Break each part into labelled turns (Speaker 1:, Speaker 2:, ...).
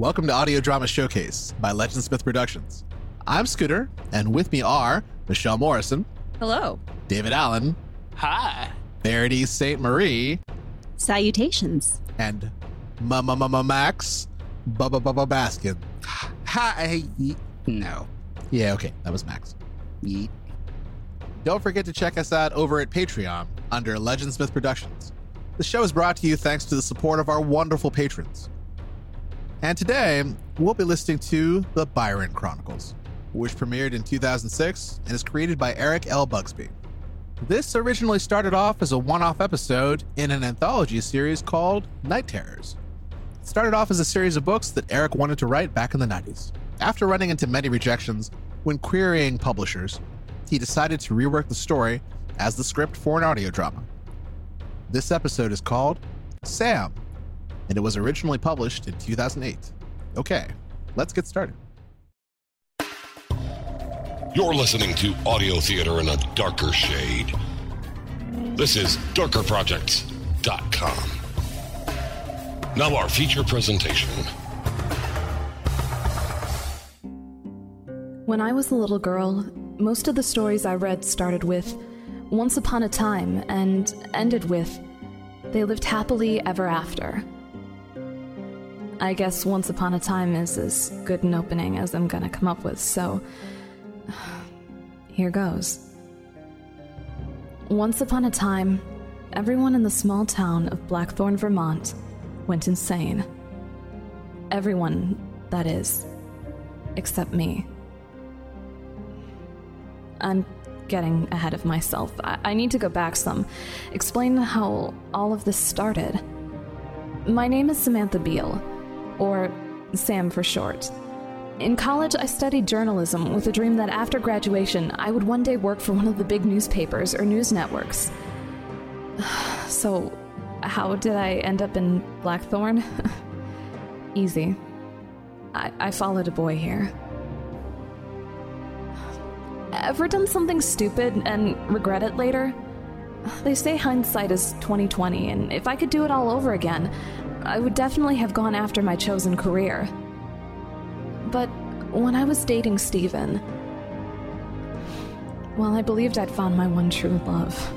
Speaker 1: Welcome to Audio Drama Showcase by Legend Smith Productions. I'm Scooter, and with me are Michelle Morrison,
Speaker 2: Hello.
Speaker 1: David Allen,
Speaker 3: Hi.
Speaker 1: Verity St. Marie,
Speaker 2: Salutations.
Speaker 1: and Mama Mama Max Bubba Bubba Baskin.
Speaker 3: Hi. No.
Speaker 1: Yeah, okay, that was Max.
Speaker 3: Yeet.
Speaker 1: Don't forget to check us out over at Patreon under Legend Smith Productions. The show is brought to you thanks to the support of our wonderful patrons. And today, we'll be listening to The Byron Chronicles, which premiered in 2006 and is created by Eric L. Busby. This originally started off as a one off episode in an anthology series called Night Terrors. It started off as a series of books that Eric wanted to write back in the 90s. After running into many rejections when querying publishers, he decided to rework the story as the script for an audio drama. This episode is called Sam, and it was originally published in 2008. Okay, let's get started.
Speaker 4: You're listening to audio theater in a darker shade. This is darkerprojects.com. Now, our feature presentation.
Speaker 5: When I was a little girl, most of the stories I read started with Once Upon a Time and ended with They Lived Happily Ever After. I guess Once Upon a Time is as good an opening as I'm gonna come up with, so here goes. Once upon a time, everyone in the small town of Blackthorn, Vermont went insane. Everyone, that is, except me. I'm getting ahead of myself. I, I need to go back some, explain how all of this started. My name is Samantha Beale, or Sam for short. In college, I studied journalism with a dream that after graduation, I would one day work for one of the big newspapers or news networks. So, how did I end up in Blackthorn? Easy. I, I followed a boy here. Ever done something stupid and regret it later? They say hindsight is 2020, and if I could do it all over again, I would definitely have gone after my chosen career. But when I was dating Steven, well, I believed I'd found my one true love.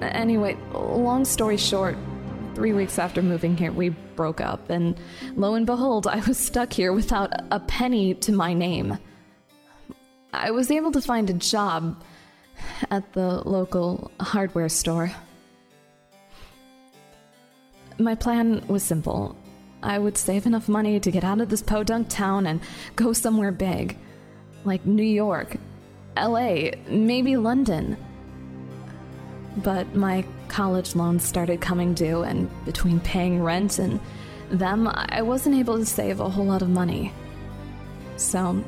Speaker 5: anyway, long story short, three weeks after moving here, we broke up, and lo and behold, I was stuck here without a penny to my name. I was able to find a job at the local hardware store. My plan was simple. I would save enough money to get out of this podunk town and go somewhere big. Like New York, LA, maybe London. But my college loans started coming due, and between paying rent and them, I wasn't able to save a whole lot of money. So,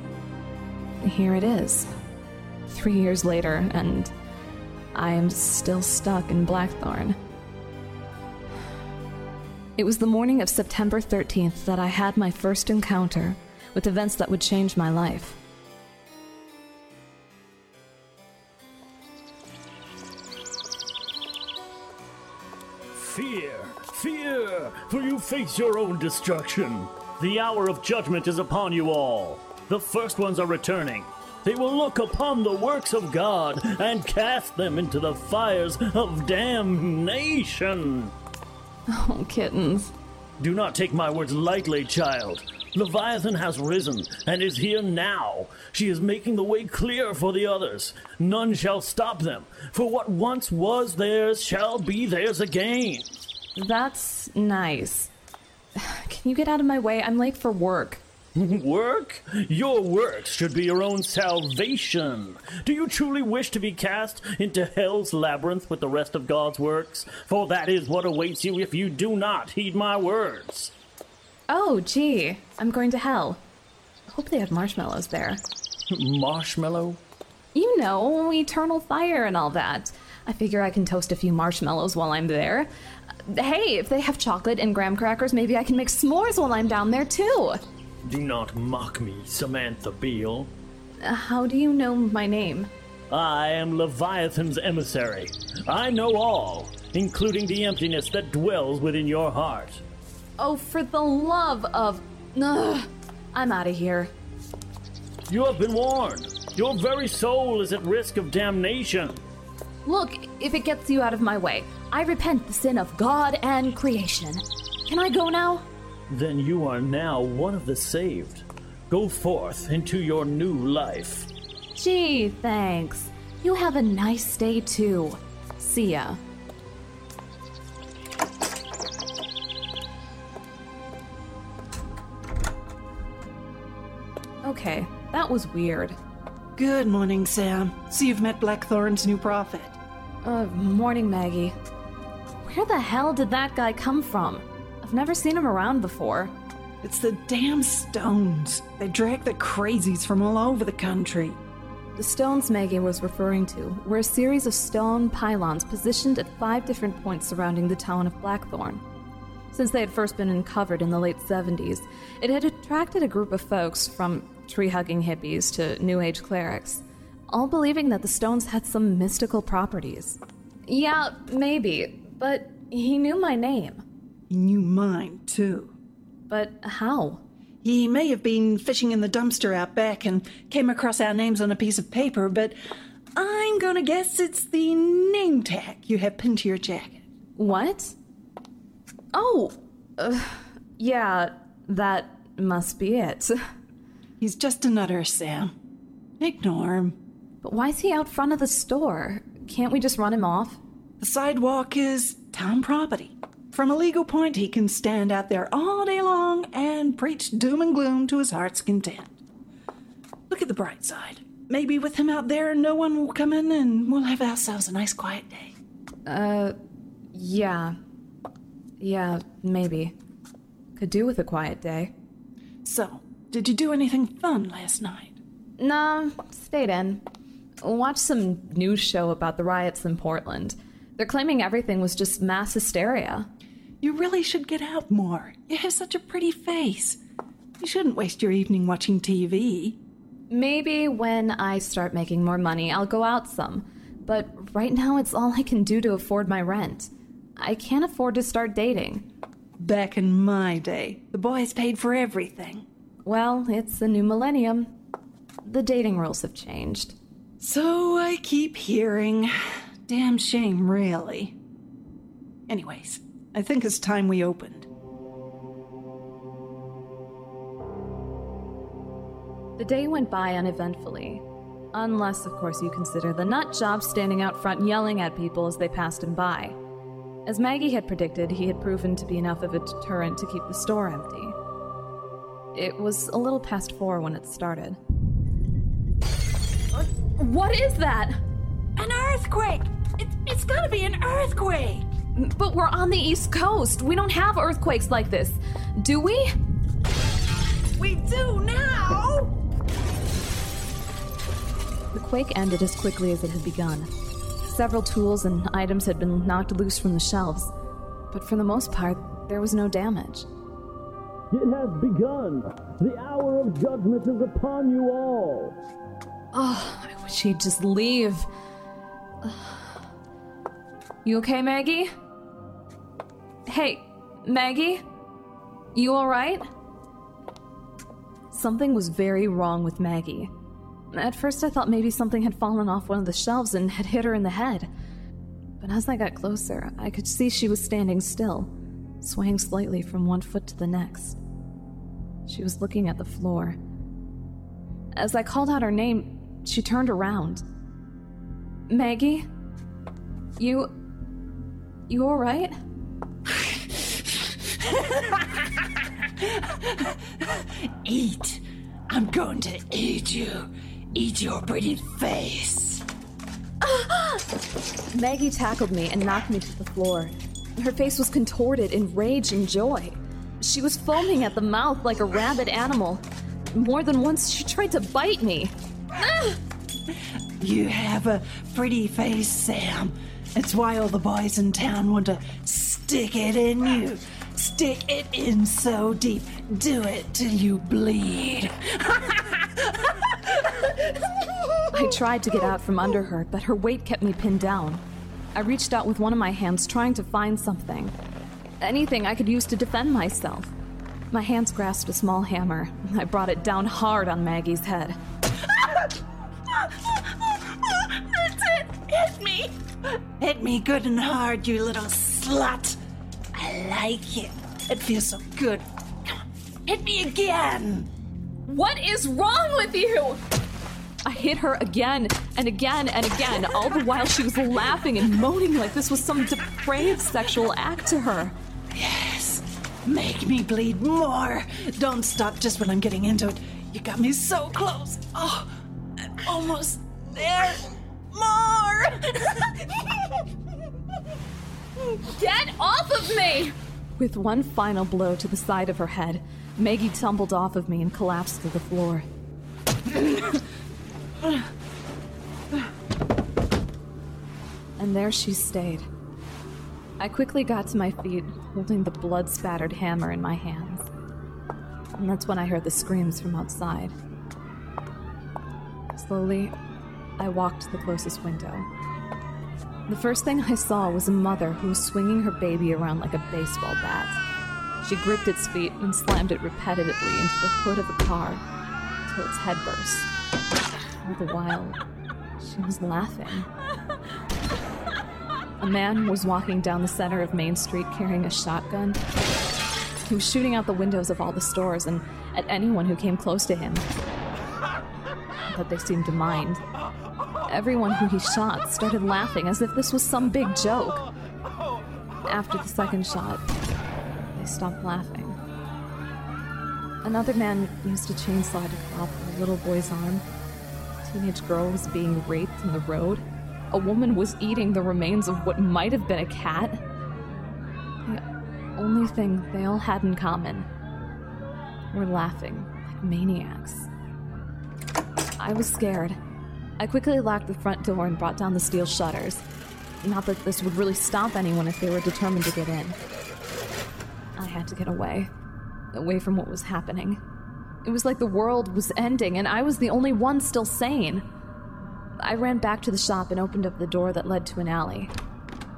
Speaker 5: here it is. Three years later, and I am still stuck in Blackthorn. It was the morning of September 13th that I had my first encounter with events that would change my life.
Speaker 6: Fear, fear, for you face your own destruction. The hour of judgment is upon you all. The first ones are returning. They will look upon the works of God and cast them into the fires of damnation.
Speaker 5: Oh, kittens.
Speaker 6: Do not take my words lightly, child. Leviathan has risen and is here now. She is making the way clear for the others. None shall stop them, for what once was theirs shall be theirs again.
Speaker 5: That's nice. Can you get out of my way? I'm late for work.
Speaker 6: Work? Your works should be your own salvation. Do you truly wish to be cast into hell's labyrinth with the rest of God's works? For that is what awaits you if you do not heed my words.
Speaker 5: Oh, gee. I'm going to hell. I hope they have marshmallows there.
Speaker 6: Marshmallow?
Speaker 5: You know, eternal fire and all that. I figure I can toast a few marshmallows while I'm there. Hey, if they have chocolate and graham crackers, maybe I can make s'mores while I'm down there too.
Speaker 6: Do not mock me, Samantha Beale.
Speaker 5: Uh, How do you know my name?
Speaker 6: I am Leviathan's emissary. I know all, including the emptiness that dwells within your heart.
Speaker 5: Oh, for the love of. Ugh. I'm out of here.
Speaker 6: You have been warned. Your very soul is at risk of damnation.
Speaker 5: Look, if it gets you out of my way, I repent the sin of God and creation. Can I go now?
Speaker 6: Then you are now one of the saved. Go forth into your new life.
Speaker 5: Gee, thanks. You have a nice day too. See ya. Okay, that was weird.
Speaker 7: Good morning, Sam. So you've met Blackthorn's new prophet.
Speaker 5: Uh, morning, Maggie. Where the hell did that guy come from? I've never seen him around before.
Speaker 7: It's the damn stones. They drag the crazies from all over the country.
Speaker 5: The stones Maggie was referring to were a series of stone pylons positioned at five different points surrounding the town of Blackthorn. Since they had first been uncovered in the late 70s, it had attracted a group of folks from tree hugging hippies to New Age clerics, all believing that the stones had some mystical properties. Yeah, maybe, but he knew my name.
Speaker 7: He knew mine, too.
Speaker 5: But how?
Speaker 7: He may have been fishing in the dumpster out back and came across our names on a piece of paper, but I'm gonna guess it's the name tag you have pinned to your jacket.
Speaker 5: What? Oh, uh, yeah, that must be it.
Speaker 7: He's just a nutter, Sam. Ignore him.
Speaker 5: But why is he out front of the store? Can't we just run him off?
Speaker 7: The sidewalk is town property. From a legal point, he can stand out there all day long and preach doom and gloom to his heart's content. Look at the bright side. Maybe with him out there, no one will come in and we'll have ourselves a nice quiet day.
Speaker 5: Uh, yeah. Yeah, maybe. Could do with a quiet day.
Speaker 7: So, did you do anything fun last night?
Speaker 5: Nah, stayed in. Watched some news show about the riots in Portland. They're claiming everything was just mass hysteria.
Speaker 7: You really should get out more. You have such a pretty face. You shouldn't waste your evening watching TV.
Speaker 5: Maybe when I start making more money, I'll go out some. But right now, it's all I can do to afford my rent. I can't afford to start dating.
Speaker 7: Back in my day, the boys paid for everything.
Speaker 5: Well, it's the new millennium. The dating rules have changed.
Speaker 7: So I keep hearing. Damn shame, really. Anyways, I think it's time we opened.
Speaker 5: The day went by uneventfully. Unless, of course, you consider the nut job standing out front yelling at people as they passed him by. As Maggie had predicted, he had proven to be enough of a deterrent to keep the store empty. It was a little past four when it started. What is that?
Speaker 7: An earthquake! It, it's gotta be an earthquake!
Speaker 5: But we're on the East Coast. We don't have earthquakes like this. Do we?
Speaker 7: We do now!
Speaker 5: The quake ended as quickly as it had begun. Several tools and items had been knocked loose from the shelves, but for the most part, there was no damage.
Speaker 6: It has begun. The hour of judgment is upon you all.
Speaker 5: Oh, I wish he'd just leave. You okay, Maggie? Hey, Maggie? You alright? Something was very wrong with Maggie. At first, I thought maybe something had fallen off one of the shelves and had hit her in the head. But as I got closer, I could see she was standing still, swaying slightly from one foot to the next. She was looking at the floor. As I called out her name, she turned around. Maggie? You. You alright?
Speaker 7: Eat. I'm going to eat you. Eat your pretty face.
Speaker 5: Maggie tackled me and knocked me to the floor. Her face was contorted in rage and joy. She was foaming at the mouth like a rabid animal. More than once, she tried to bite me.
Speaker 7: You have a pretty face, Sam. It's why all the boys in town want to stick it in you. Stick it in so deep. Do it till you bleed.
Speaker 5: I tried to get out from under her, but her weight kept me pinned down. I reached out with one of my hands, trying to find something. anything I could use to defend myself. My hands grasped a small hammer. I brought it down hard on Maggie's head.
Speaker 7: That's it! Hit me! Hit me good and hard, you little slut! I like it. It feels so good. Come on, hit me again!
Speaker 5: What is wrong with you? I hit her again and again and again, all the while she was laughing and moaning like this was some depraved sexual act to her.
Speaker 7: Yes, make me bleed more. Don't stop just when I'm getting into it. You got me so close. Oh, I'm almost there. More!
Speaker 5: Get off of me! With one final blow to the side of her head, Maggie tumbled off of me and collapsed to the floor. and there she stayed. I quickly got to my feet, holding the blood spattered hammer in my hands. And that's when I heard the screams from outside. Slowly, I walked to the closest window. The first thing I saw was a mother who was swinging her baby around like a baseball bat. She gripped its feet and slammed it repetitively into the hood of a car until its head burst. All the while, she was laughing. A man was walking down the center of Main Street carrying a shotgun. He was shooting out the windows of all the stores and at anyone who came close to him. But they seemed to mind. Everyone who he shot started laughing as if this was some big joke. After the second shot, they stopped laughing. Another man used a chainsaw to off a little boy's arm. A teenage girl was being raped in the road. A woman was eating the remains of what might have been a cat. The only thing they all had in common were laughing like maniacs. I was scared. I quickly locked the front door and brought down the steel shutters. Not that this would really stop anyone if they were determined to get in. I had to get away. Away from what was happening. It was like the world was ending, and I was the only one still sane. I ran back to the shop and opened up the door that led to an alley.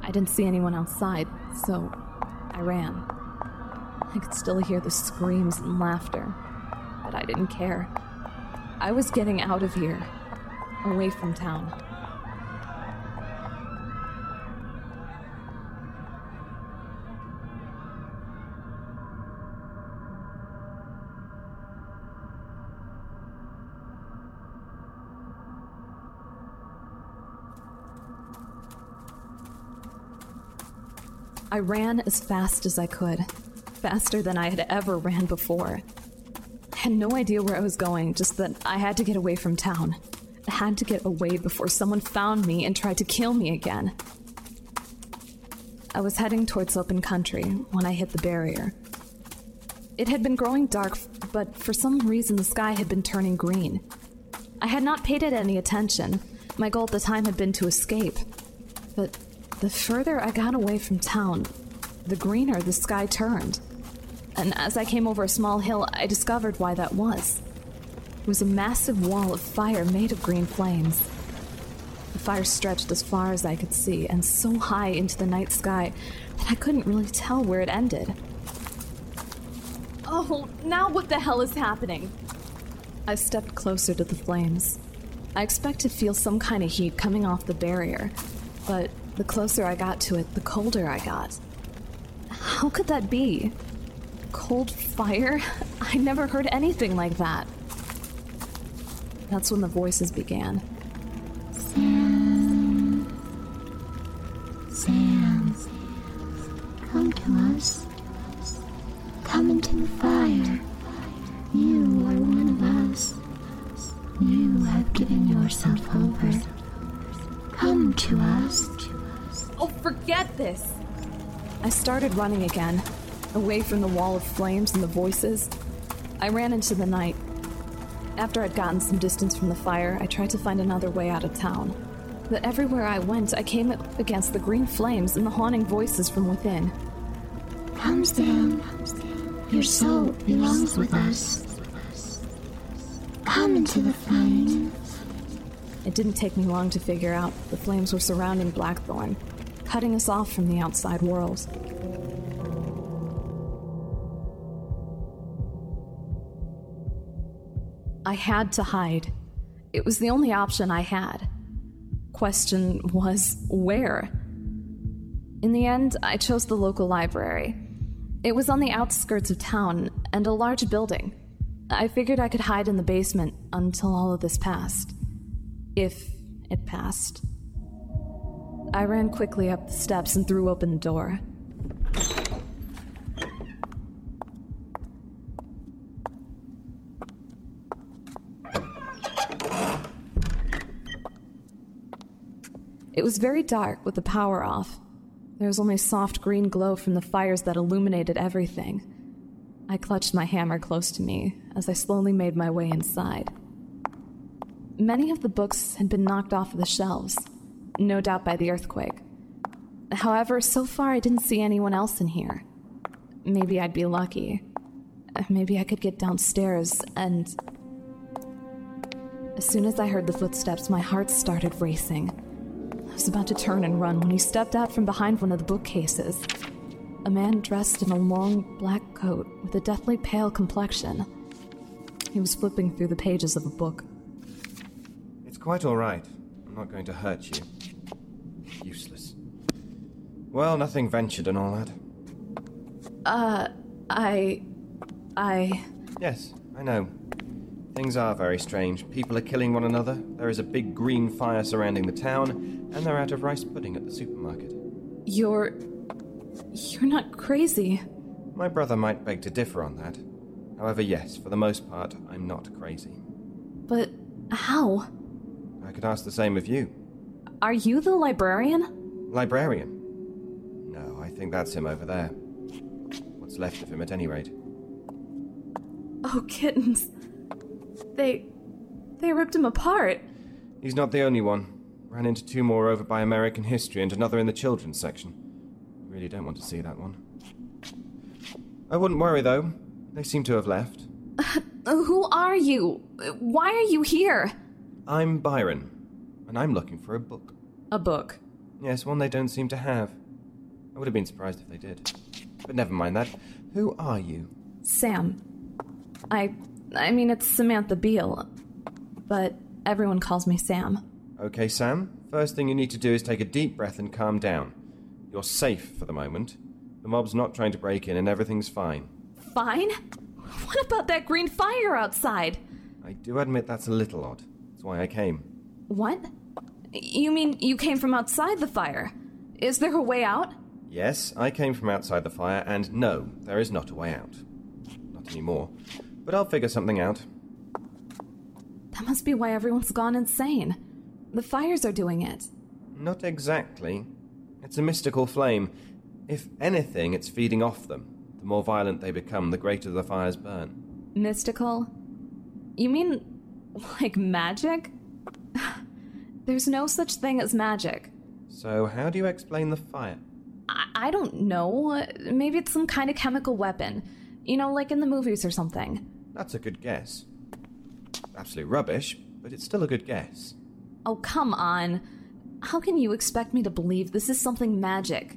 Speaker 5: I didn't see anyone outside, so I ran. I could still hear the screams and laughter, but I didn't care. I was getting out of here, away from town. I ran as fast as I could, faster than I had ever ran before. I had no idea where I was going, just that I had to get away from town. Had to get away before someone found me and tried to kill me again. I was heading towards open country when I hit the barrier. It had been growing dark, but for some reason the sky had been turning green. I had not paid it any attention. My goal at the time had been to escape. But the further I got away from town, the greener the sky turned. And as I came over a small hill, I discovered why that was. Was a massive wall of fire made of green flames. The fire stretched as far as I could see and so high into the night sky that I couldn't really tell where it ended. Oh, now what the hell is happening? I stepped closer to the flames. I expect to feel some kind of heat coming off the barrier, but the closer I got to it, the colder I got. How could that be? Cold fire? I never heard anything like that. That's when the voices began.
Speaker 8: Sam, come to us. Come into the fire. You are one of us. You have given yourself over. Come to us.
Speaker 5: Oh, forget this! I started running again, away from the wall of flames and the voices. I ran into the night. After I'd gotten some distance from the fire, I tried to find another way out of town. But everywhere I went, I came up against the green flames and the haunting voices from within.
Speaker 8: Come, Sam. Your soul belongs with us. Come into the flame.
Speaker 5: It didn't take me long to figure out the flames were surrounding Blackthorn, cutting us off from the outside world. I had to hide. It was the only option I had. Question was where? In the end, I chose the local library. It was on the outskirts of town and a large building. I figured I could hide in the basement until all of this passed. If it passed. I ran quickly up the steps and threw open the door. It was very dark with the power off. There was only soft green glow from the fires that illuminated everything. I clutched my hammer close to me as I slowly made my way inside. Many of the books had been knocked off of the shelves, no doubt by the earthquake. However, so far I didn't see anyone else in here. Maybe I'd be lucky. Maybe I could get downstairs and. As soon as I heard the footsteps, my heart started racing. Was about to turn and run when he stepped out from behind one of the bookcases. A man dressed in a long black coat with a deathly pale complexion. He was flipping through the pages of a book.
Speaker 9: It's quite all right. I'm not going to hurt you. Useless. Well, nothing ventured and all that.
Speaker 5: Uh, I. I.
Speaker 9: Yes, I know. Things are very strange. People are killing one another. There is a big green fire surrounding the town, and they're out of rice pudding at the supermarket.
Speaker 5: You're. You're not crazy.
Speaker 9: My brother might beg to differ on that. However, yes, for the most part, I'm not crazy.
Speaker 5: But how?
Speaker 9: I could ask the same of you.
Speaker 5: Are you the librarian?
Speaker 9: Librarian? No, I think that's him over there. What's left of him, at any rate.
Speaker 5: Oh, kittens. They. They ripped him apart.
Speaker 9: He's not the only one. Ran into two more over by American history and another in the children's section. Really don't want to see that one. I wouldn't worry, though. They seem to have left.
Speaker 5: Uh, who are you? Why are you here?
Speaker 9: I'm Byron, and I'm looking for a book.
Speaker 5: A book?
Speaker 9: Yes, one they don't seem to have. I would have been surprised if they did. But never mind that. Who are you?
Speaker 5: Sam. I. I mean, it's Samantha Beale. But everyone calls me Sam.
Speaker 9: Okay, Sam. First thing you need to do is take a deep breath and calm down. You're safe for the moment. The mob's not trying to break in, and everything's fine.
Speaker 5: Fine? What about that green fire outside?
Speaker 9: I do admit that's a little odd. That's why I came.
Speaker 5: What? You mean you came from outside the fire? Is there a way out?
Speaker 9: Yes, I came from outside the fire, and no, there is not a way out. Not anymore. But I'll figure something out.
Speaker 5: That must be why everyone's gone insane. The fires are doing it.
Speaker 9: Not exactly. It's a mystical flame. If anything, it's feeding off them. The more violent they become, the greater the fires burn.
Speaker 5: Mystical? You mean like magic? There's no such thing as magic.
Speaker 9: So, how do you explain the fire?
Speaker 5: I, I don't know. Maybe it's some kind of chemical weapon. You know, like in the movies or something.
Speaker 9: That's a good guess. Absolute rubbish, but it's still a good guess.
Speaker 5: Oh, come on. How can you expect me to believe this is something magic?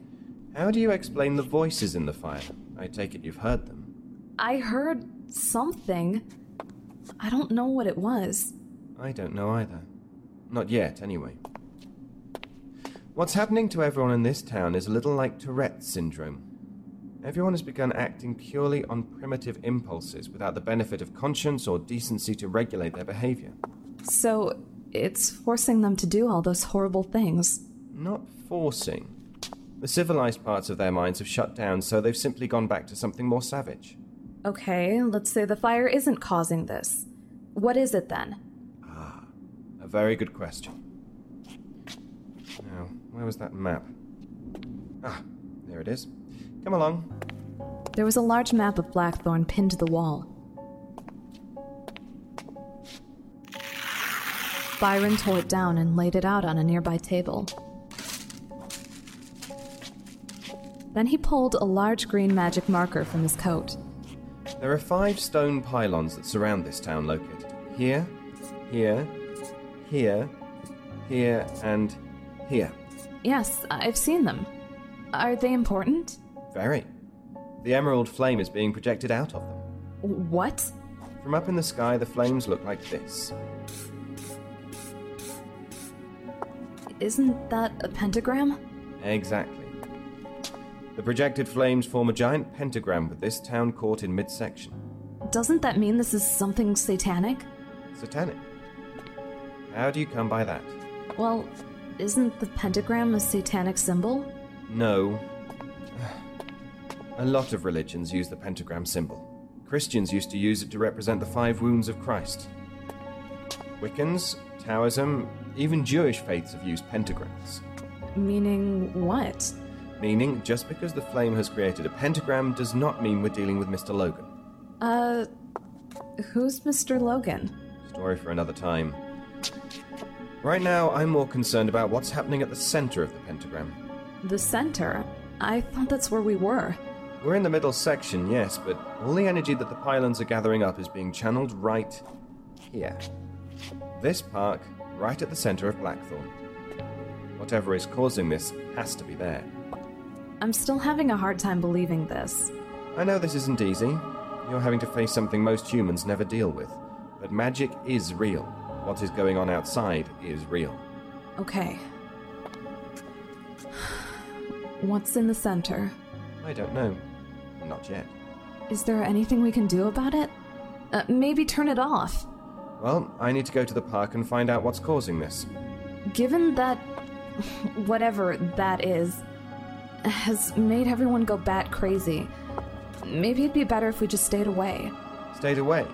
Speaker 9: How do you explain the voices in the fire? I take it you've heard them.
Speaker 5: I heard something. I don't know what it was.
Speaker 9: I don't know either. Not yet, anyway. What's happening to everyone in this town is a little like Tourette's syndrome. Everyone has begun acting purely on primitive impulses without the benefit of conscience or decency to regulate their behavior.
Speaker 5: So, it's forcing them to do all those horrible things.
Speaker 9: Not forcing. The civilized parts of their minds have shut down, so they've simply gone back to something more savage.
Speaker 5: Okay, let's say the fire isn't causing this. What is it then?
Speaker 9: Ah, a very good question. Now, where was that map? Ah, there it is. Come along.
Speaker 5: There was a large map of Blackthorn pinned to the wall. Byron tore it down and laid it out on a nearby table. Then he pulled a large green magic marker from his coat.
Speaker 9: There are five stone pylons that surround this town located here, here, here, here, and here.
Speaker 5: Yes, I've seen them. Are they important?
Speaker 9: Very. The emerald flame is being projected out of them.
Speaker 5: What?
Speaker 9: From up in the sky, the flames look like this.
Speaker 5: Isn't that a pentagram?
Speaker 9: Exactly. The projected flames form a giant pentagram with this town caught in midsection.
Speaker 5: Doesn't that mean this is something satanic?
Speaker 9: Satanic. How do you come by that?
Speaker 5: Well, isn't the pentagram a satanic symbol?
Speaker 9: No. A lot of religions use the pentagram symbol. Christians used to use it to represent the five wounds of Christ. Wiccans, Taoism, even Jewish faiths have used pentagrams.
Speaker 5: Meaning what?
Speaker 9: Meaning, just because the flame has created a pentagram does not mean we're dealing with Mr. Logan.
Speaker 5: Uh, who's Mr. Logan?
Speaker 9: Story for another time. Right now, I'm more concerned about what's happening at the center of the pentagram.
Speaker 5: The center? I thought that's where we were.
Speaker 9: We're in the middle section, yes, but all the energy that the pylons are gathering up is being channeled right here. This park, right at the center of Blackthorn. Whatever is causing this has to be there.
Speaker 5: I'm still having a hard time believing this.
Speaker 9: I know this isn't easy. You're having to face something most humans never deal with. But magic is real. What is going on outside is real.
Speaker 5: Okay. What's in the center?
Speaker 9: I don't know. Not yet.
Speaker 5: Is there anything we can do about it? Uh, maybe turn it off.
Speaker 9: Well, I need to go to the park and find out what's causing this.
Speaker 5: Given that whatever that is has made everyone go bat crazy, maybe it'd be better if we just stayed away.
Speaker 9: Stayed away.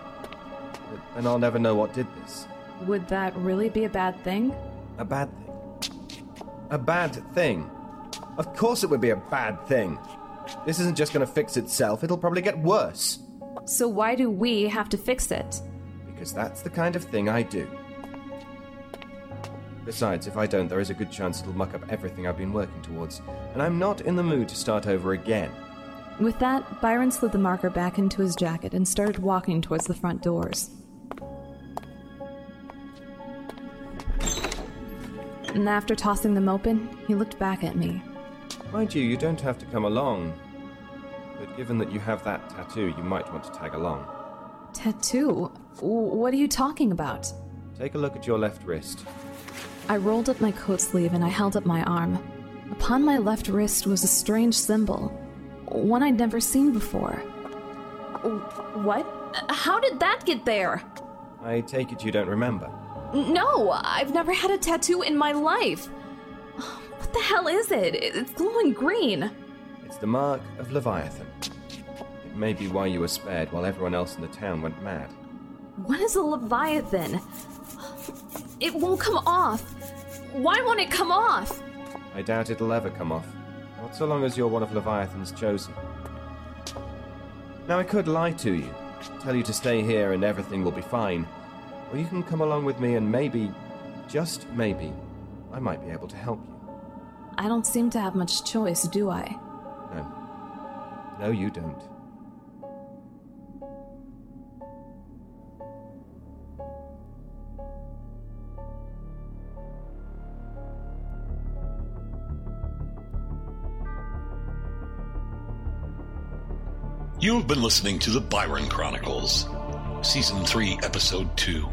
Speaker 9: Then I'll never know what did this.
Speaker 5: Would that really be a bad thing?
Speaker 9: A bad thing. A bad thing. Of course it would be a bad thing. This isn't just going to fix itself, it'll probably get worse.
Speaker 5: So why do we have to fix it?
Speaker 9: Because that's the kind of thing I do. Besides, if I don't, there is a good chance it'll muck up everything I've been working towards, and I'm not in the mood to start over again.
Speaker 5: With that, Byron slid the marker back into his jacket and started walking towards the front doors. And after tossing them open, he looked back at me.
Speaker 9: Mind you, you don't have to come along. But given that you have that tattoo, you might want to tag along.
Speaker 5: Tattoo? What are you talking about?
Speaker 9: Take a look at your left wrist.
Speaker 5: I rolled up my coat sleeve and I held up my arm. Upon my left wrist was a strange symbol, one I'd never seen before. What? How did that get there?
Speaker 9: I take it you don't remember.
Speaker 5: No, I've never had a tattoo in my life. What the hell is it? It's glowing green.
Speaker 9: It's the mark of Leviathan. It may be why you were spared while everyone else in the town went mad.
Speaker 5: What is a leviathan? It won't come off. Why won't it come off?
Speaker 9: I doubt it'll ever come off. Not so long as you're one of Leviathan's chosen. Now, I could lie to you, tell you to stay here and everything will be fine. Or you can come along with me and maybe, just maybe, I might be able to help you.
Speaker 5: I don't seem to have much choice, do I?
Speaker 9: No. No, you don't.
Speaker 4: You've been listening to the Byron Chronicles, Season 3, Episode 2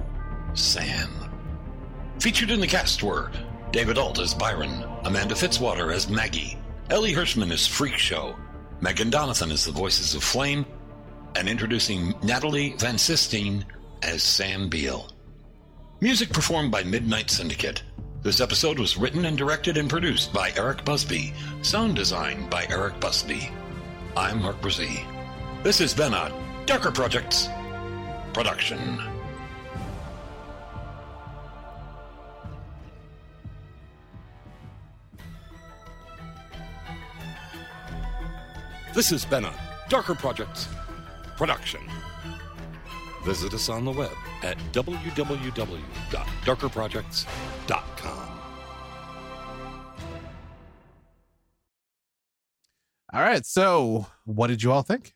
Speaker 4: Sam. Featured in the cast were David Ault as Byron, Amanda Fitzwater as Maggie, Ellie Hirschman as Freak Show, Megan Donathan as the voices of Flame, and introducing Natalie Van Sistine as Sam Beale. Music performed by Midnight Syndicate. This episode was written and directed and produced by Eric Busby. Sound design by Eric Busby. I'm Mark Brzee. This has been a Darker Projects production. This has been a Darker Projects production. Visit us on the web at www.darkerprojects.com.
Speaker 1: All right. So, what did you all think?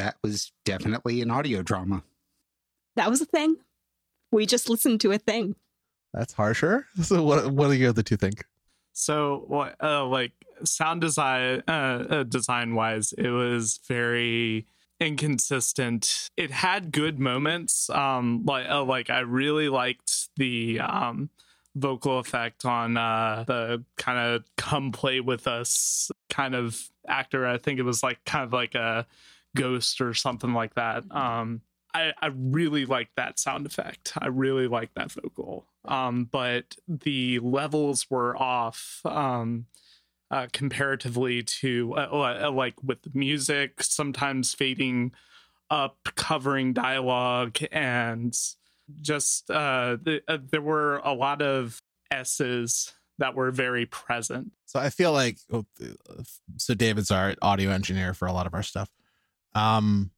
Speaker 3: That was definitely an audio drama.
Speaker 2: That was a thing. We just listened to a thing.
Speaker 1: That's harsher. So, what what do you other two think?
Speaker 10: So, what, uh, like sound design, uh, uh, design wise, it was very inconsistent. It had good moments. Um, like uh, like I really liked the um vocal effect on uh the kind of come play with us kind of actor. I think it was like kind of like a ghost or something like that. Um, I, I really like that sound effect. I really like that vocal. Um, but the levels were off. Um, uh, comparatively to uh, uh, like with the music, sometimes fading up, covering dialogue, and just uh, the, uh, there were a lot of S's that were very present.
Speaker 1: So I feel like oh, so David's our audio engineer for a lot of our stuff. Um,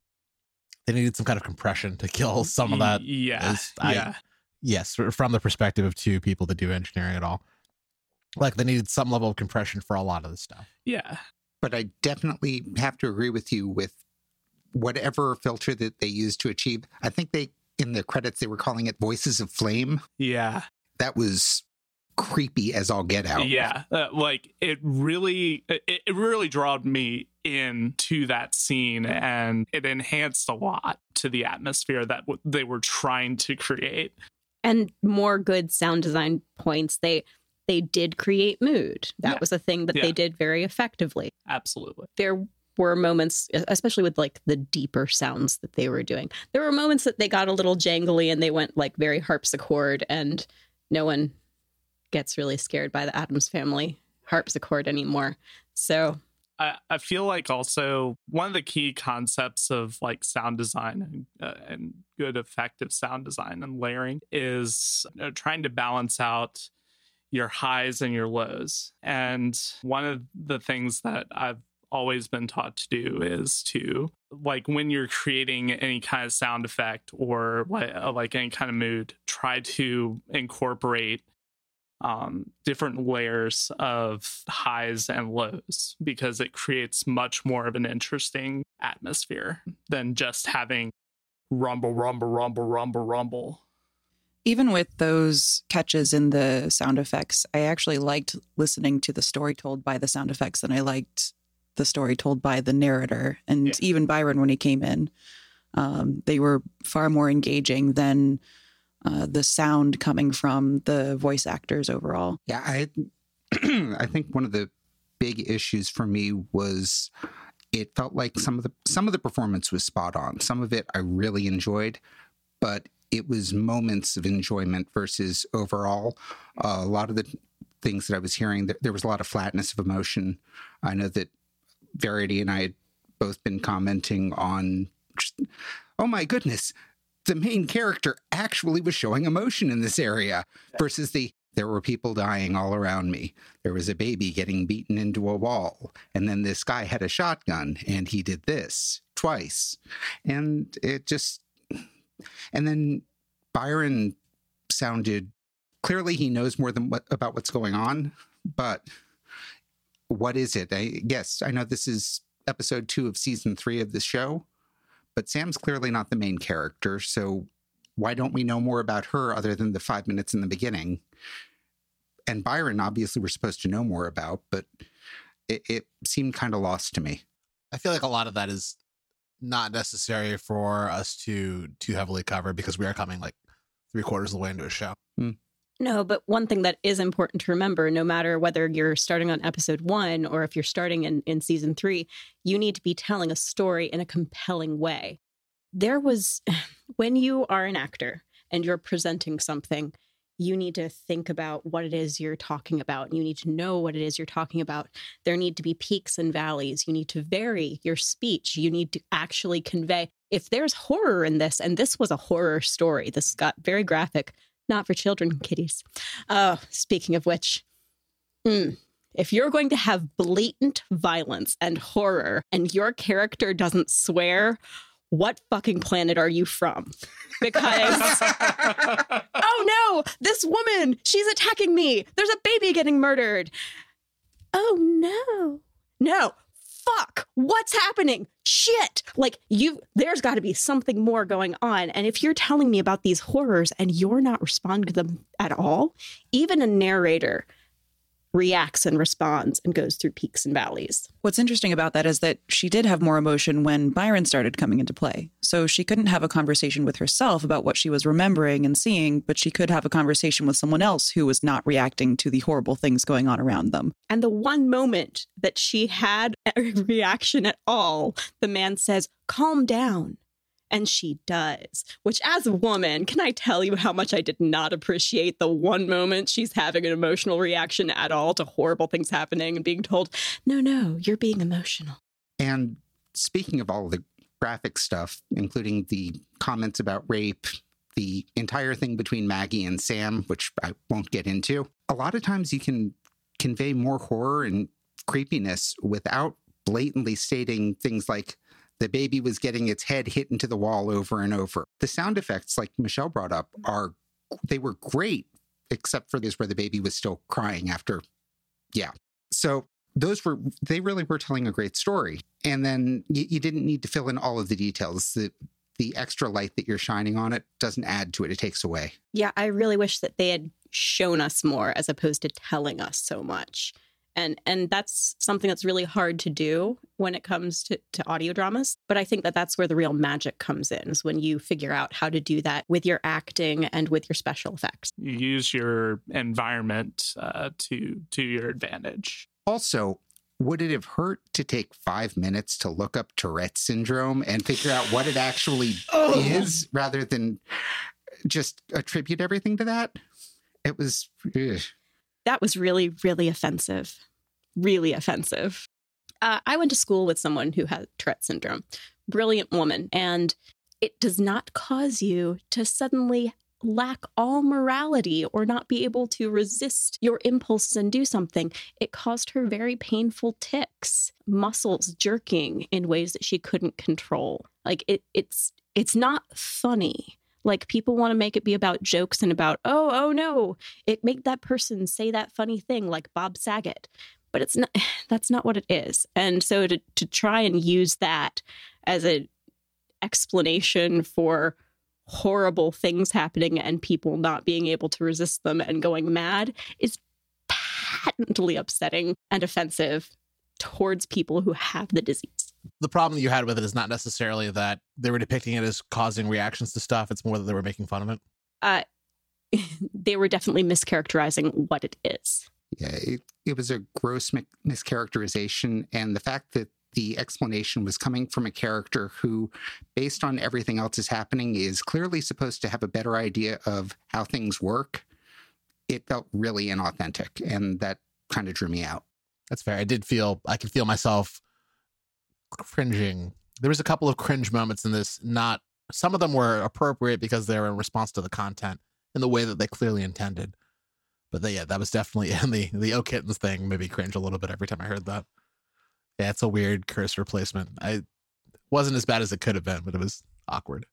Speaker 1: they needed some kind of compression to kill some of that.
Speaker 10: Yeah,
Speaker 1: I,
Speaker 10: yeah.
Speaker 1: Yes, from the perspective of two people that do engineering at all like they needed some level of compression for a lot of the stuff.
Speaker 10: Yeah.
Speaker 3: But I definitely have to agree with you with whatever filter that they used to achieve. I think they in the credits they were calling it Voices of Flame.
Speaker 10: Yeah.
Speaker 3: That was creepy as all get out.
Speaker 10: Yeah. Uh, like it really it, it really drawed me into that scene and it enhanced a lot to the atmosphere that w- they were trying to create.
Speaker 2: And more good sound design points. They they did create mood. That yeah. was a thing that yeah. they did very effectively.
Speaker 10: Absolutely.
Speaker 2: There were moments, especially with like the deeper sounds that they were doing. There were moments that they got a little jangly and they went like very harpsichord, and no one gets really scared by the Addams family harpsichord anymore. So
Speaker 10: I, I feel like also one of the key concepts of like sound design and, uh, and good effective sound design and layering is uh, trying to balance out your highs and your lows. And one of the things that I've always been taught to do is to like when you're creating any kind of sound effect or like, uh, like any kind of mood try to incorporate um, different layers of highs and lows because it creates much more of an interesting atmosphere than just having rumble rumble rumble rumble rumble
Speaker 11: even with those catches in the sound effects, I actually liked listening to the story told by the sound effects, and I liked the story told by the narrator and yeah. even Byron when he came in. Um, they were far more engaging than uh, the sound coming from the voice actors overall.
Speaker 3: Yeah, I I think one of the big issues for me was it felt like some of the some of the performance was spot on. Some of it I really enjoyed, but it was moments of enjoyment versus overall. Uh, a lot of the things that I was hearing, there was a lot of flatness of emotion. I know that Verity and I had both been commenting on, oh my goodness, the main character actually was showing emotion in this area versus the there were people dying all around me. There was a baby getting beaten into a wall. And then this guy had a shotgun and he did this twice. And it just and then Byron sounded clearly he knows more than what about what's going on, but what is it? I guess I know this is episode two of season three of the show, but Sam's clearly not the main character. So why don't we know more about her other than the five minutes in the beginning? And Byron, obviously, we're supposed to know more about, but it, it seemed kind of lost to me.
Speaker 1: I feel like a lot of that is not necessary for us to too heavily cover because we are coming like three quarters of the way into a show.
Speaker 3: Mm.
Speaker 2: No, but one thing that is important to remember no matter whether you're starting on episode one or if you're starting in, in season three, you need to be telling a story in a compelling way. There was, when you are an actor and you're presenting something, you need to think about what it is you're talking about. You need to know what it is you're talking about. There need to be peaks and valleys. You need to vary your speech. You need to actually convey. If there's horror in this, and this was a horror story, this got very graphic, not for children, kiddies. Uh, speaking of which, mm, if you're going to have blatant violence and horror and your character doesn't swear, what fucking planet are you from? Because, oh no, this woman, she's attacking me. There's a baby getting murdered. Oh no. No, fuck, what's happening? Shit. Like, you, there's got to be something more going on. And if you're telling me about these horrors and you're not responding to them at all, even a narrator reacts and responds and goes through peaks and valleys.
Speaker 11: What's interesting about that is that she did have more emotion when Byron started coming into play. So she couldn't have a conversation with herself about what she was remembering and seeing, but she could have a conversation with someone else who was not reacting to the horrible things going on around them.
Speaker 2: And the one moment that she had a reaction at all, the man says, Calm down. And she does, which as a woman, can I tell you how much I did not appreciate the one moment she's having an emotional reaction at all to horrible things happening and being told, no, no, you're being emotional.
Speaker 3: And speaking of all the graphic stuff, including the comments about rape, the entire thing between Maggie and Sam, which I won't get into, a lot of times you can convey more horror and creepiness without blatantly stating things like, the baby was getting its head hit into the wall over and over. The sound effects, like Michelle brought up, are they were great, except for this where the baby was still crying after. Yeah. So those were they really were telling a great story. And then you, you didn't need to fill in all of the details. The the extra light that you're shining on it doesn't add to it, it takes away.
Speaker 2: Yeah, I really wish that they had shown us more as opposed to telling us so much and and that's something that's really hard to do when it comes to, to audio dramas but i think that that's where the real magic comes in is when you figure out how to do that with your acting and with your special effects
Speaker 10: you use your environment uh, to to your advantage
Speaker 3: also would it have hurt to take five minutes to look up Tourette syndrome and figure out what it actually oh. is rather than just attribute everything to that? It was. Ugh
Speaker 2: that was really, really offensive. Really offensive. Uh, I went to school with someone who had Tourette syndrome, brilliant woman, and it does not cause you to suddenly lack all morality or not be able to resist your impulses and do something. It caused her very painful tics, muscles jerking in ways that she couldn't control. Like it, it's it's not funny. Like people want to make it be about jokes and about, oh, oh no, it made that person say that funny thing like Bob Saget. But it's not that's not what it is. And so to to try and use that as an explanation for horrible things happening and people not being able to resist them and going mad is patently upsetting and offensive towards people who have the disease
Speaker 1: the problem that you had with it is not necessarily that they were depicting it as causing reactions to stuff. It's more that they were making fun of it.
Speaker 2: Uh, they were definitely mischaracterizing what it is.
Speaker 3: Yeah, it, it was a gross mischaracterization. And the fact that the explanation was coming from a character who, based on everything else is happening, is clearly supposed to have a better idea of how things work. It felt really inauthentic, and that kind of drew me out.
Speaker 1: That's fair. I did feel I could feel myself cringing. There was a couple of cringe moments in this. Not some of them were appropriate because they were in response to the content in the way that they clearly intended. But they, yeah, that was definitely in the the O kittens thing. Maybe cringe a little bit every time I heard that. Yeah, it's a weird curse replacement. I wasn't as bad as it could have been, but it was awkward.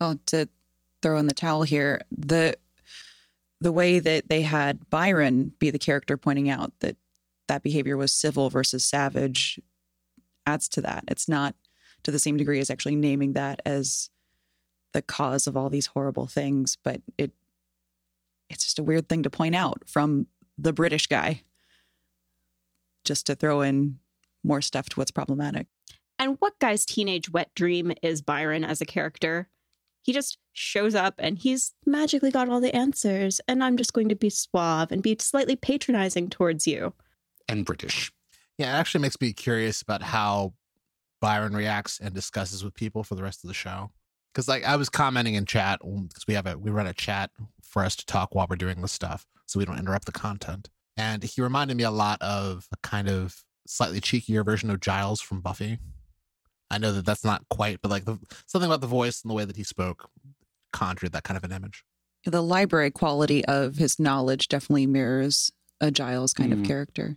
Speaker 11: Oh, to throw in the towel here, the the way that they had Byron be the character pointing out that that behavior was civil versus savage adds to that. It's not to the same degree as actually naming that as the cause of all these horrible things, but it it's just a weird thing to point out from the British guy just to throw in more stuff to what's problematic.
Speaker 2: And what guy's teenage wet dream is Byron as a character? He just shows up and he's magically got all the answers, and I'm just going to be suave and be slightly patronizing towards you.
Speaker 3: And British.
Speaker 1: Yeah, it actually makes me curious about how Byron reacts and discusses with people for the rest of the show. Because like I was commenting in chat because we have a we run a chat for us to talk while we're doing this stuff, so we don't interrupt the content. And he reminded me a lot of a kind of slightly cheekier version of Giles from Buffy. I know that that's not quite, but like the, something about the voice and the way that he spoke conjured that kind of an image.
Speaker 11: The library quality of his knowledge definitely mirrors a Giles kind mm. of character.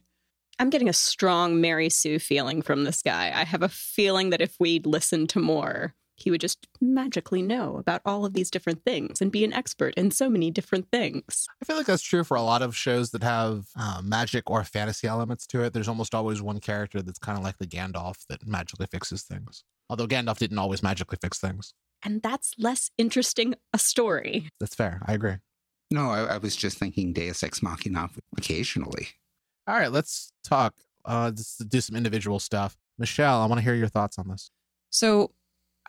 Speaker 2: I'm getting a strong Mary Sue feeling from this guy. I have a feeling that if we'd listened to more, he would just magically know about all of these different things and be an expert in so many different things.
Speaker 1: I feel like that's true for a lot of shows that have uh, magic or fantasy elements to it. There's almost always one character that's kind of like the Gandalf that magically fixes things. Although Gandalf didn't always magically fix things.
Speaker 2: And that's less interesting a story.
Speaker 1: That's fair. I agree.
Speaker 3: No, I, I was just thinking Deus Ex Machina occasionally.
Speaker 1: All right, let's talk. Uh, just do some individual stuff. Michelle, I want to hear your thoughts on this.
Speaker 11: So,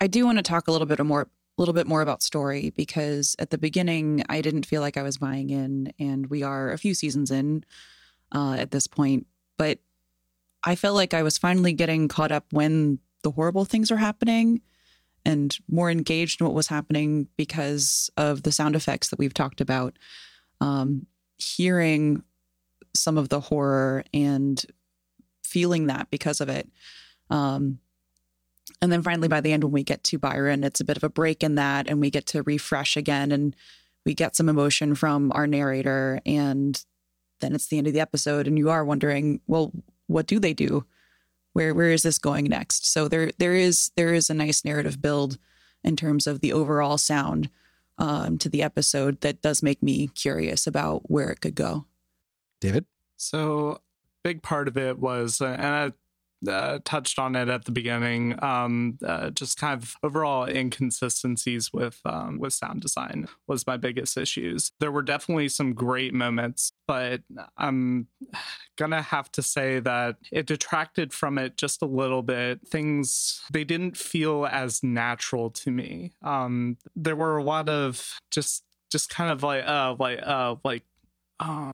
Speaker 11: I do want to talk a little bit more, a little bit more about story because at the beginning I didn't feel like I was buying in, and we are a few seasons in uh, at this point. But I felt like I was finally getting caught up when the horrible things are happening, and more engaged in what was happening because of the sound effects that we've talked about. Um, hearing some of the horror and feeling that because of it. Um, and then finally, by the end, when we get to Byron, it's a bit of a break in that, and we get to refresh again, and we get some emotion from our narrator, and then it's the end of the episode, and you are wondering, well, what do they do? Where where is this going next? So there there is there is a nice narrative build in terms of the overall sound um, to the episode that does make me curious about where it could go.
Speaker 1: David?
Speaker 10: So, big part of it was, uh, and I uh, touched on it at the beginning. Um, uh, just kind of overall inconsistencies with um, with sound design was my biggest issues. There were definitely some great moments, but I'm gonna have to say that it detracted from it just a little bit. Things they didn't feel as natural to me. Um, there were a lot of just just kind of like uh like uh like uh,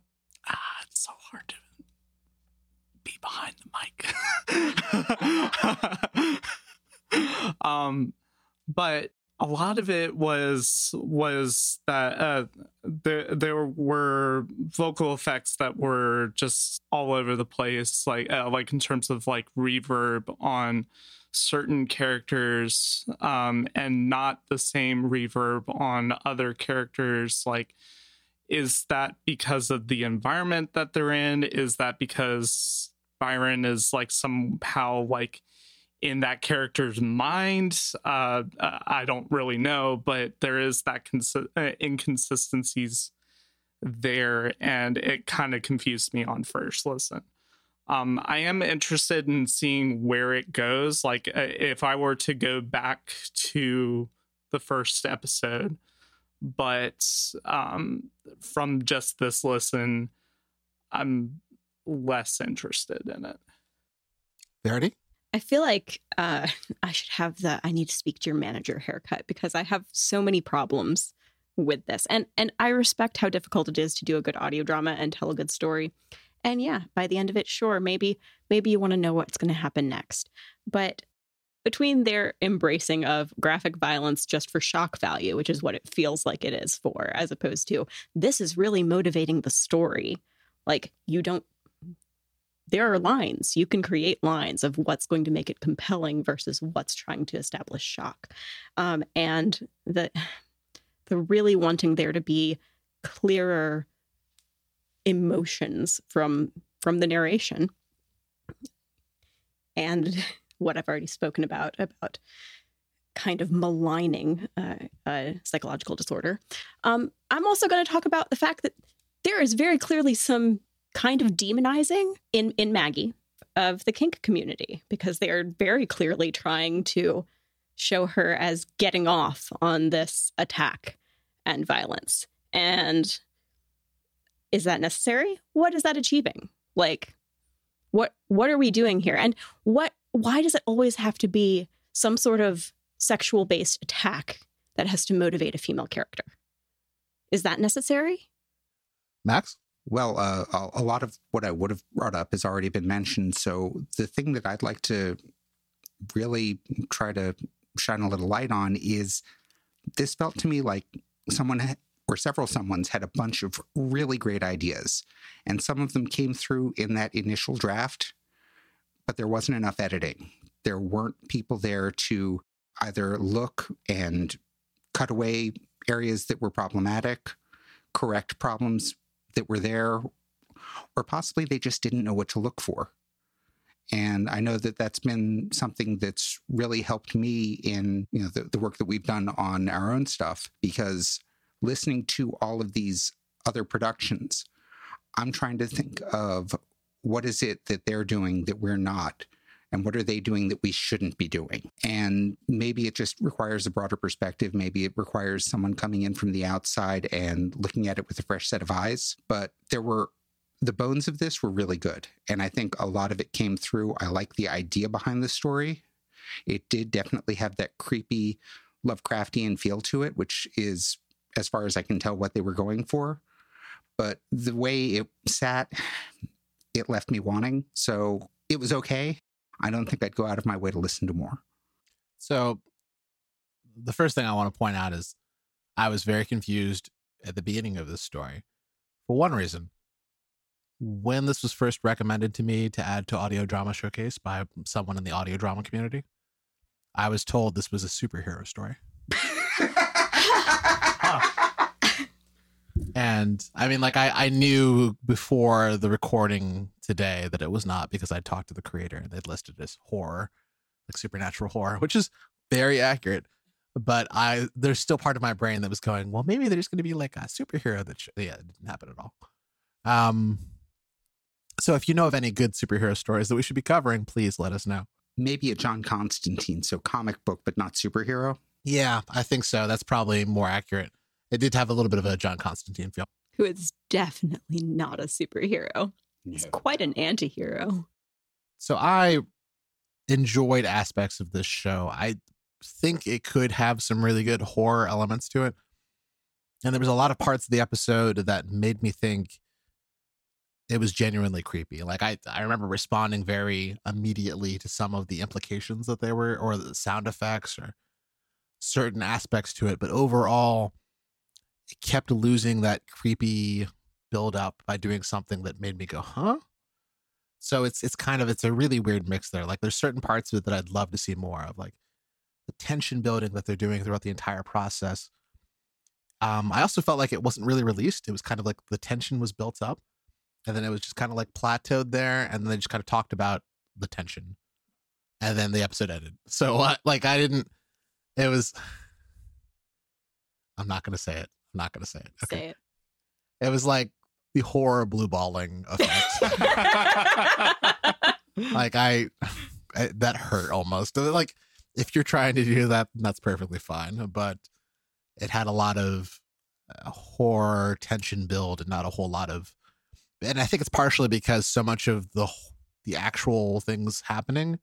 Speaker 10: ah, it's so hard to be behind the mic. um, but a lot of it was was that uh, there there were vocal effects that were just all over the place, like uh, like in terms of like reverb on certain characters, um, and not the same reverb on other characters, like is that because of the environment that they're in? Is that because byron is like somehow like in that character's mind? Uh, i don't really know but there is that cons- uh, inconsistencies there and it kind of confused me on first listen. Um i am interested in seeing where it goes. Like uh, if i were to go back to the first episode but um, from just this listen, I'm less interested in it.
Speaker 1: Verity?
Speaker 2: I feel like uh, I should have the I need to speak to your manager haircut because I have so many problems with this. And and I respect how difficult it is to do a good audio drama and tell a good story. And yeah, by the end of it, sure, maybe maybe you want to know what's going to happen next. But between their embracing of graphic violence just for shock value, which is what it feels like it is for, as opposed to this is really motivating the story. Like, you don't, there are lines. You can create lines of what's going to make it compelling versus what's trying to establish shock. Um, and the, the really wanting there to be clearer emotions from from the narration and what I've already spoken about about kind of maligning uh, a psychological disorder. Um, I'm also going to talk about the fact that there is very clearly some kind of demonizing in in Maggie of the kink community because they are very clearly trying to show her as getting off on this attack and violence. And is that necessary? What is that achieving? Like what what are we doing here? And what why does it always have to be some sort of sexual based attack that has to motivate a female character? Is that necessary?
Speaker 1: Max?
Speaker 3: Well, uh, a lot of what I would have brought up has already been mentioned. So the thing that I'd like to really try to shine a little light on is this felt to me like someone or several someones had a bunch of really great ideas, and some of them came through in that initial draft but there wasn't enough editing. There weren't people there to either look and cut away areas that were problematic, correct problems that were there, or possibly they just didn't know what to look for. And I know that that's been something that's really helped me in you know the, the work that we've done on our own stuff because listening to all of these other productions, I'm trying to think of what is it that they're doing that we're not? And what are they doing that we shouldn't be doing? And maybe it just requires a broader perspective. Maybe it requires someone coming in from the outside and looking at it with a fresh set of eyes. But there were the bones of this were really good. And I think a lot of it came through. I like the idea behind the story. It did definitely have that creepy Lovecraftian feel to it, which is, as far as I can tell, what they were going for. But the way it sat, it left me wanting. So it was okay. I don't think I'd go out of my way to listen to more.
Speaker 1: So, the first thing I want to point out is I was very confused at the beginning of this story for one reason. When this was first recommended to me to add to Audio Drama Showcase by someone in the audio drama community, I was told this was a superhero story. and I mean, like, I, I knew before the recording today that it was not because I talked to the creator and they'd listed as horror, like supernatural horror, which is very accurate. But I, there's still part of my brain that was going, well, maybe there's going to be like a superhero that, sh-. yeah, it didn't happen at all. Um, so if you know of any good superhero stories that we should be covering, please let us know.
Speaker 3: Maybe a John Constantine, so comic book, but not superhero.
Speaker 1: Yeah, I think so. That's probably more accurate. It did have a little bit of a John Constantine feel.
Speaker 2: Who is definitely not a superhero. He's quite an anti hero.
Speaker 1: So I enjoyed aspects of this show. I think it could have some really good horror elements to it. And there was a lot of parts of the episode that made me think it was genuinely creepy. Like I, I remember responding very immediately to some of the implications that they were, or the sound effects, or certain aspects to it. But overall, it kept losing that creepy build up by doing something that made me go, huh? So it's it's kind of it's a really weird mix there. Like there's certain parts of it that I'd love to see more of, like the tension building that they're doing throughout the entire process. Um, I also felt like it wasn't really released. It was kind of like the tension was built up, and then it was just kind of like plateaued there, and then they just kind of talked about the tension, and then the episode ended. So uh, like I didn't. It was. I'm not gonna say it. I'm not gonna say it.
Speaker 2: Okay. Say it.
Speaker 1: It was like the horror blue balling effect. like I, I, that hurt almost. Like if you're trying to do that, that's perfectly fine. But it had a lot of uh, horror tension build and not a whole lot of. And I think it's partially because so much of the the actual things happening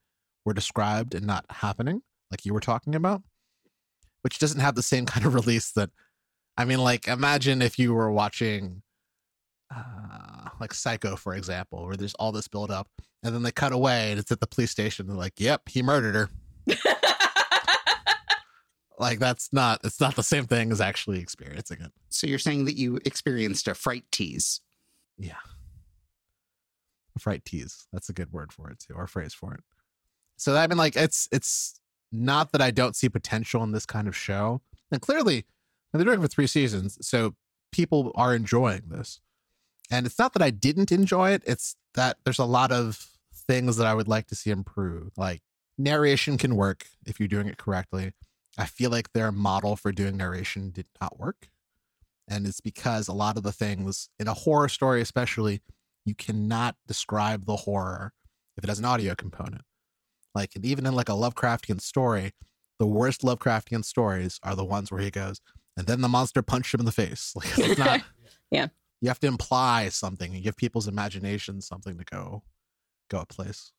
Speaker 1: were described and not happening, like you were talking about, which doesn't have the same kind of release that. I mean, like imagine if you were watching uh, like Psycho, for example, where there's all this build up, and then they cut away and it's at the police station. They're like, "Yep, he murdered her." like that's not it's not the same thing as actually experiencing it.
Speaker 3: So you're saying that you experienced a fright tease?
Speaker 1: Yeah, a fright tease. That's a good word for it too, or phrase for it. So I mean, like it's it's not that I don't see potential in this kind of show, and clearly they're doing it for three seasons, so people are enjoying this and it's not that I didn't enjoy it, it's that there's a lot of things that I would like to see improve. Like narration can work if you're doing it correctly. I feel like their model for doing narration did not work. And it's because a lot of the things in a horror story, especially, you cannot describe the horror if it has an audio component. Like, and even in like a Lovecraftian story, the worst Lovecraftian stories are the ones where he goes, and then the monster punched him in the face. Like, it's not.
Speaker 2: yeah.
Speaker 1: You have to imply something and give people's imagination something to go go a place.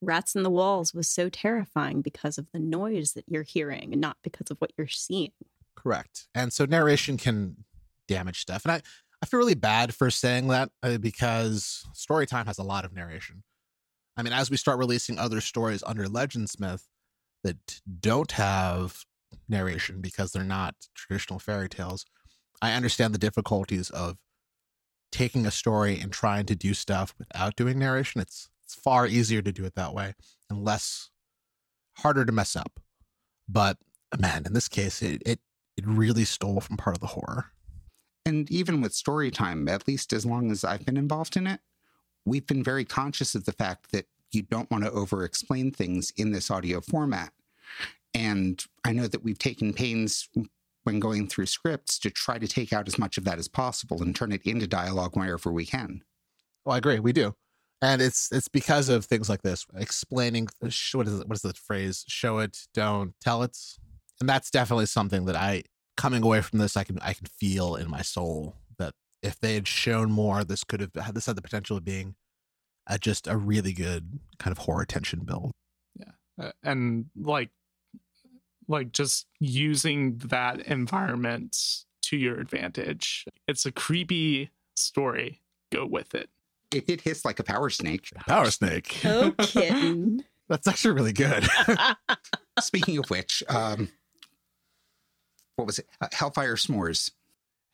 Speaker 2: Rats in the walls was so terrifying because of the noise that you're hearing and not because of what you're seeing.
Speaker 1: Correct. And so narration can damage stuff. And i i feel really bad for saying that uh, because storytime has a lot of narration. I mean as we start releasing other stories under legendsmith that don't have narration because they're not traditional fairy tales i understand the difficulties of taking a story and trying to do stuff without doing narration. It's it's far easier to do it that way and less harder to mess up. But man, in this case, it it it really stole from part of the horror.
Speaker 3: And even with story time, at least as long as I've been involved in it, we've been very conscious of the fact that you don't want to over explain things in this audio format. And I know that we've taken pains when going through scripts to try to take out as much of that as possible and turn it into dialogue wherever we can.
Speaker 1: Well, I agree. We do. And it's it's because of things like this, explaining what is it, what is the phrase? Show it, don't tell it. And that's definitely something that I coming away from this, I can I can feel in my soul that if they had shown more, this could have had this had the potential of being a, just a really good kind of horror tension build.
Speaker 10: Uh, and like like just using that environment to your advantage. It's a creepy story. Go with it.
Speaker 3: It did hiss like a power snake.
Speaker 1: Power Snake.
Speaker 2: Oh, kitten.
Speaker 1: That's actually really good.
Speaker 3: Speaking of which, um, what was it? Uh, Hellfire S'mores.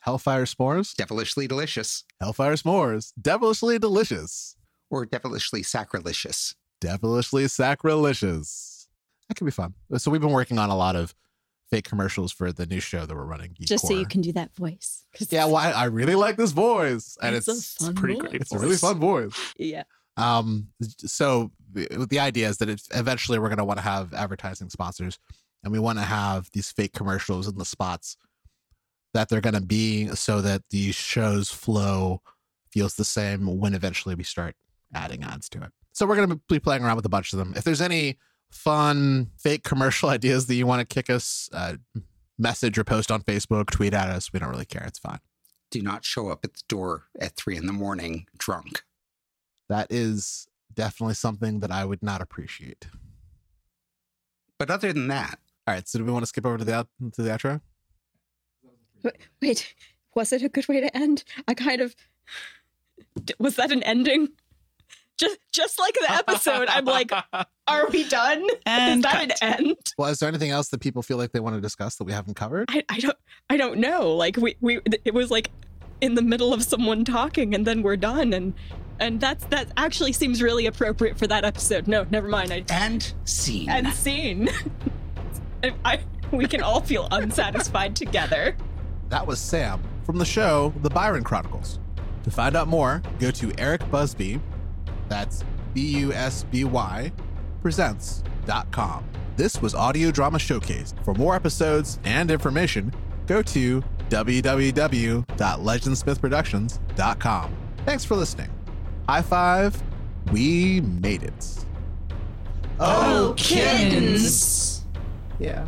Speaker 1: Hellfire S'mores,
Speaker 3: Devilishly delicious.
Speaker 1: Hellfire S'mores, devilishly delicious,
Speaker 3: Or devilishly sacrilegious.
Speaker 1: devilishly sacrilegious. That could be fun. So we've been working on a lot of fake commercials for the new show that we're running. Geek
Speaker 2: Just so you can do that voice.
Speaker 1: Yeah, well, I, I really like this voice, and
Speaker 2: It's
Speaker 1: it's,
Speaker 2: a fun
Speaker 10: pretty
Speaker 2: voice.
Speaker 10: great.
Speaker 1: it's a really fun voice.
Speaker 2: Yeah.
Speaker 1: Um, so the the idea is that it's eventually we're going to want to have advertising sponsors, and we want to have these fake commercials in the spots that they're going to be, so that the show's flow feels the same when eventually we start adding ads to it. So we're going to be playing around with a bunch of them. If there's any fun fake commercial ideas that you want to kick us, uh, message or post on Facebook, tweet at us. We don't really care. It's fine.
Speaker 3: Do not show up at the door at three in the morning drunk.
Speaker 1: That is definitely something that I would not appreciate.
Speaker 3: But other than that,
Speaker 1: All right, so do we want to skip over to the out- to the outro?
Speaker 2: Wait, was it a good way to end? I kind of was that an ending? Just just like the episode, I'm like, are we done?
Speaker 11: And
Speaker 2: Is that
Speaker 11: cut.
Speaker 2: an end?
Speaker 1: Well, is there anything else that people feel like they want to discuss that we haven't covered?
Speaker 2: I, I don't I don't know. Like we we it was like in the middle of someone talking and then we're done and and that's that actually seems really appropriate for that episode. No, never mind. I
Speaker 3: and scene.
Speaker 2: and scene. I, I we can all feel unsatisfied together.
Speaker 1: That was Sam from the show The Byron Chronicles. To find out more, go to Eric Busby, that's B U S B Y, presents.com. This was Audio Drama Showcased. For more episodes and information, go to www.legendsmithproductions.com. Thanks for listening. High five, we made it.
Speaker 2: Oh, kittens.
Speaker 1: Yeah.